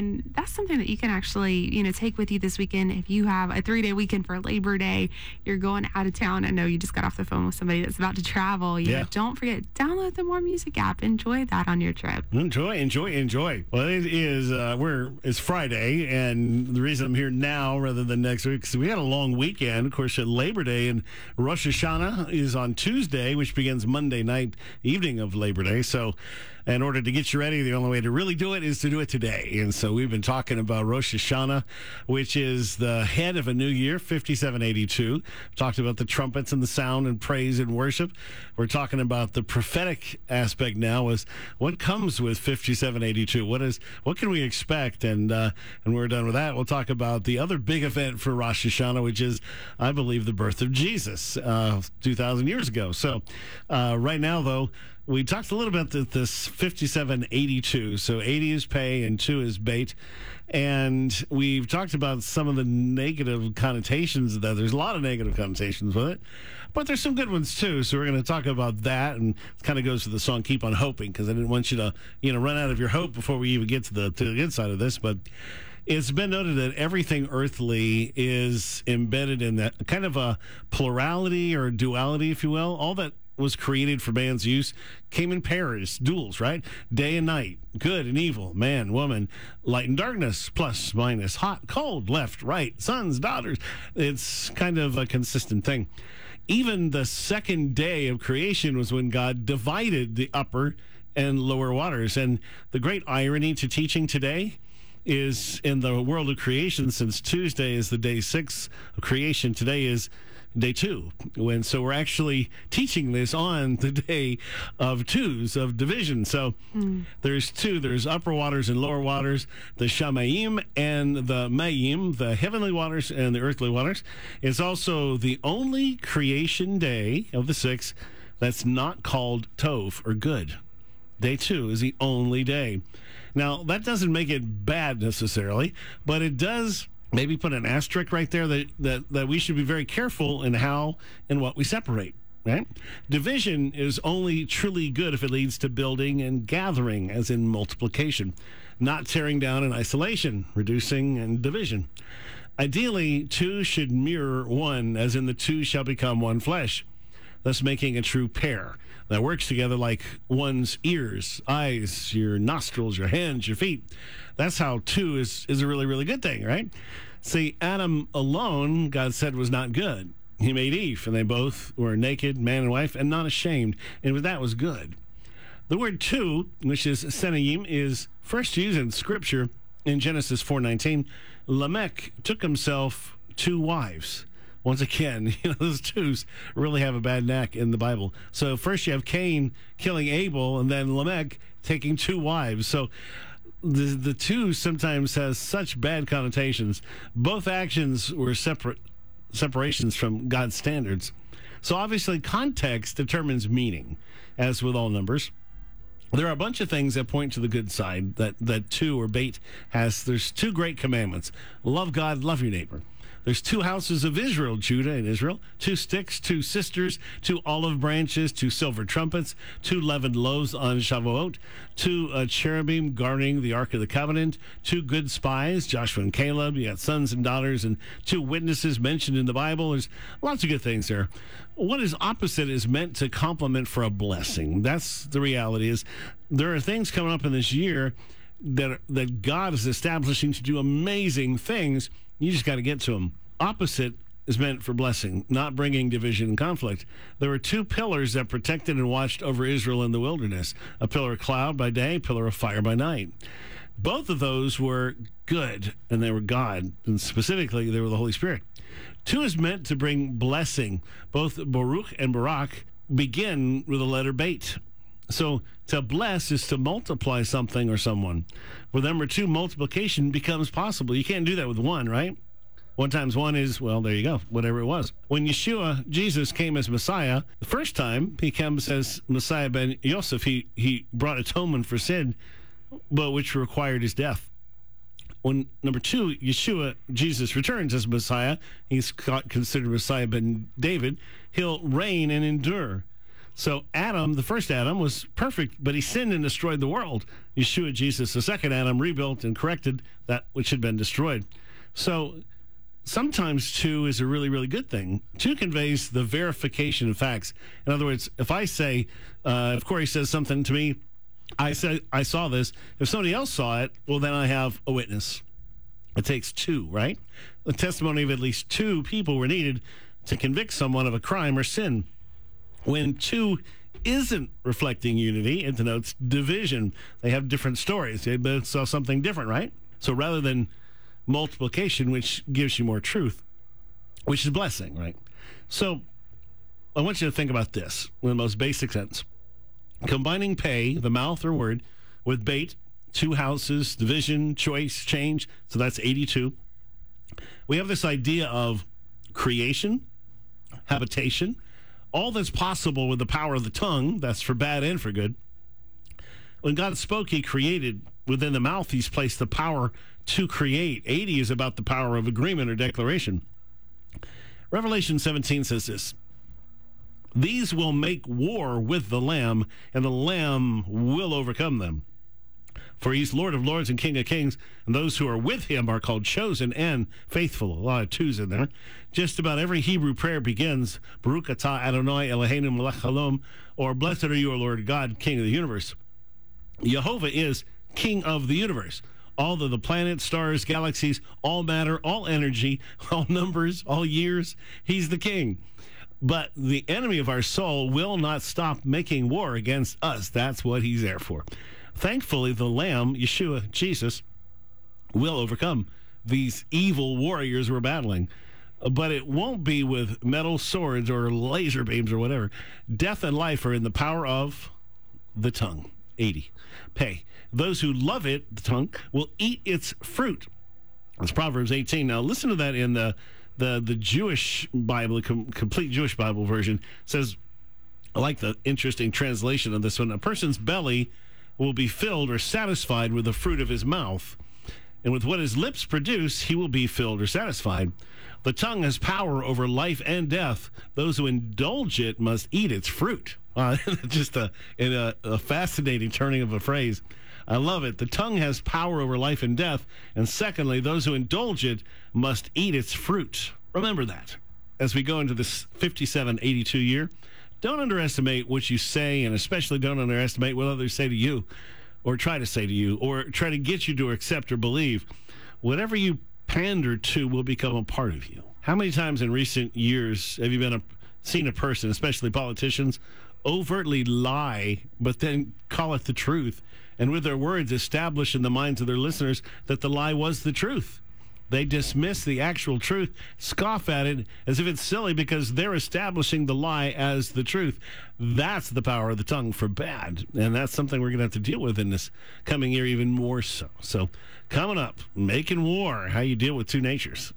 And that's something that you can actually, you know, take with you this weekend. If you have a three day weekend for Labor Day, you're going out of town. I know you just got off the phone with somebody that's about to travel. You Yeah. know, don't forget, download the More Music app. Enjoy that on your trip. Enjoy, enjoy, enjoy. Well, it is. Uh, we're it's Friday, and the reason I'm here now rather than next week is we had a long weekend. Of course, at Labor Day and Rosh Hashanah is on Tuesday, which begins Monday night, evening of Labor Day. So, in order to get you ready, the only way to really do it is to do it today. And so, we've been talking about Rosh Hashanah, which is the head of a new year, 5782. Talked about the trumpets and the sound and praise and worship. We're talking about the prophetic aspect now. Is what comes with 5782? What is what can we expect? And uh, and we're done with that. We'll talk about the other big event for Rosh Hashanah, which is, I believe, the birth of Jesus, uh, 2,000 years ago. So, uh, right now, though, we talked a little bit that this 5782. So 80 is pay and 2 is bait. And we've talked about some of the negative connotations of that. There's a lot of negative connotations with it, but there's some good ones too. So we're going to talk about that, and it kind of goes to the song "Keep on Hoping" because I didn't want you to, you know, run out of your hope before we even get to the to the inside of this. But it's been noted that everything earthly is embedded in that kind of a plurality or duality, if you will. All that was created for man's use came in pairs, duals, right? Day and night, good and evil, man, woman, light and darkness, plus, minus, hot, cold, left, right, sons, daughters. It's kind of a consistent thing. Even the second day of creation was when God divided the upper and lower waters. And the great irony to teaching today is in the world of creation, since Tuesday is the day six of creation, today is day two. When so we're actually teaching this on the day of twos of division. So hmm. there's two. There's upper waters and lower waters, the Shamayim and the Mayim, the heavenly waters and the earthly waters. It's also the only creation day of the six that's not called Tov or good. Day two is the only day. Now, that doesn't make it bad necessarily, but it does maybe put an asterisk right there that, that, that we should be very careful in how and what we separate. Right? Division is only truly good if it leads to building and gathering, as in multiplication, not tearing down in isolation, reducing and division. Ideally, two should mirror one, as in the two shall become one flesh thus making a true pair that works together like one's ears, eyes, your nostrils, your hands, your feet. That's how two is, is a really, really good thing, right? See, Adam alone, God said, was not good. He made Eve, and they both were naked, man and wife, and not ashamed, and that was good. The word two, which is senayim, is first used in Scripture in Genesis 4.19. Lamech took himself two wives once again, you know, those twos really have a bad knack in the Bible. So first you have Cain killing Abel, and then Lamech taking two wives. So the the two sometimes has such bad connotations. Both actions were separate separations from God's standards. So obviously context determines meaning, as with all numbers. There are a bunch of things that point to the good side that, that two or bait has. There's two great commandments love God, love your neighbor. There's two houses of Israel, Judah and Israel, two sticks, two sisters, two olive branches, two silver trumpets, two leavened loaves on Shavuot, two uh, cherubim guarding the Ark of the Covenant, two good spies, Joshua and Caleb. You got sons and daughters, and two witnesses mentioned in the Bible. There's lots of good things there. What is opposite is meant to complement for a blessing. That's the reality. Is there are things coming up in this year that that God is establishing to do amazing things. You just got to get to them. Opposite is meant for blessing, not bringing division and conflict. There were two pillars that protected and watched over Israel in the wilderness a pillar of cloud by day, pillar of fire by night. Both of those were good, and they were God, and specifically, they were the Holy Spirit. Two is meant to bring blessing. Both Baruch and Barak begin with the letter bait. So to bless is to multiply something or someone. With number two, multiplication becomes possible. You can't do that with one, right? One times one is, well, there you go, whatever it was. When Yeshua, Jesus, came as Messiah, the first time he comes as Messiah ben Yosef, he, he brought atonement for sin, but which required his death. When number two, Yeshua, Jesus returns as Messiah, he's considered Messiah ben David, he'll reign and endure. So Adam, the first Adam, was perfect, but he sinned and destroyed the world. Yeshua, Jesus, the second Adam, rebuilt and corrected that which had been destroyed. So sometimes two is a really, really good thing. Two conveys the verification of facts. In other words, if I say, uh, if Corey says something to me, I said I saw this. If somebody else saw it, well, then I have a witness. It takes two, right? The testimony of at least two people were needed to convict someone of a crime or sin. When two isn't reflecting unity, it denotes division. They have different stories. They both saw something different, right? So rather than multiplication, which gives you more truth, which is blessing, right? So I want you to think about this in the most basic sense. Combining pay, the mouth or word, with bait, two houses, division, choice, change. So that's 82. We have this idea of creation, habitation, all that's possible with the power of the tongue, that's for bad and for good. When God spoke, He created. Within the mouth, He's placed the power to create. 80 is about the power of agreement or declaration. Revelation 17 says this These will make war with the Lamb, and the Lamb will overcome them. For he's Lord of Lords and King of Kings, and those who are with him are called chosen and faithful. A lot of twos in there. Just about every Hebrew prayer begins Baruch atah Adonai Eloheinu melech haolam, or Blessed are you, O Lord God, King of the universe. Jehovah is King of the universe. All of the planets, stars, galaxies, all matter, all energy, all numbers, all years. He's the King. But the enemy of our soul will not stop making war against us. That's what he's there for. Thankfully, the Lamb, Yeshua, Jesus, will overcome these evil warriors we're battling. But it won't be with metal swords or laser beams or whatever. Death and life are in the power of the tongue. 80. Pay. Those who love it, the tongue, will eat its fruit. That's Proverbs 18. Now, listen to that in the the, the Jewish Bible, com- complete Jewish Bible version. It says, I like the interesting translation of this one. A person's belly will be filled or satisfied with the fruit of his mouth, and with what his lips produce, he will be filled or satisfied. The tongue has power over life and death. Those who indulge it must eat its fruit. Uh, just a, a, a fascinating turning of a phrase. I love it. The tongue has power over life and death. And secondly, those who indulge it must eat its fruit. Remember that as we go into this 57 82 year. Don't underestimate what you say, and especially don't underestimate what others say to you, or try to say to you, or try to get you to accept or believe. Whatever you pander to will become a part of you. How many times in recent years have you been a, seen a person, especially politicians, overtly lie, but then call it the truth, and with their words establish in the minds of their listeners that the lie was the truth? They dismiss the actual truth, scoff at it as if it's silly because they're establishing the lie as the truth. That's the power of the tongue for bad. And that's something we're going to have to deal with in this coming year even more so. So, coming up, making war, how you deal with two natures.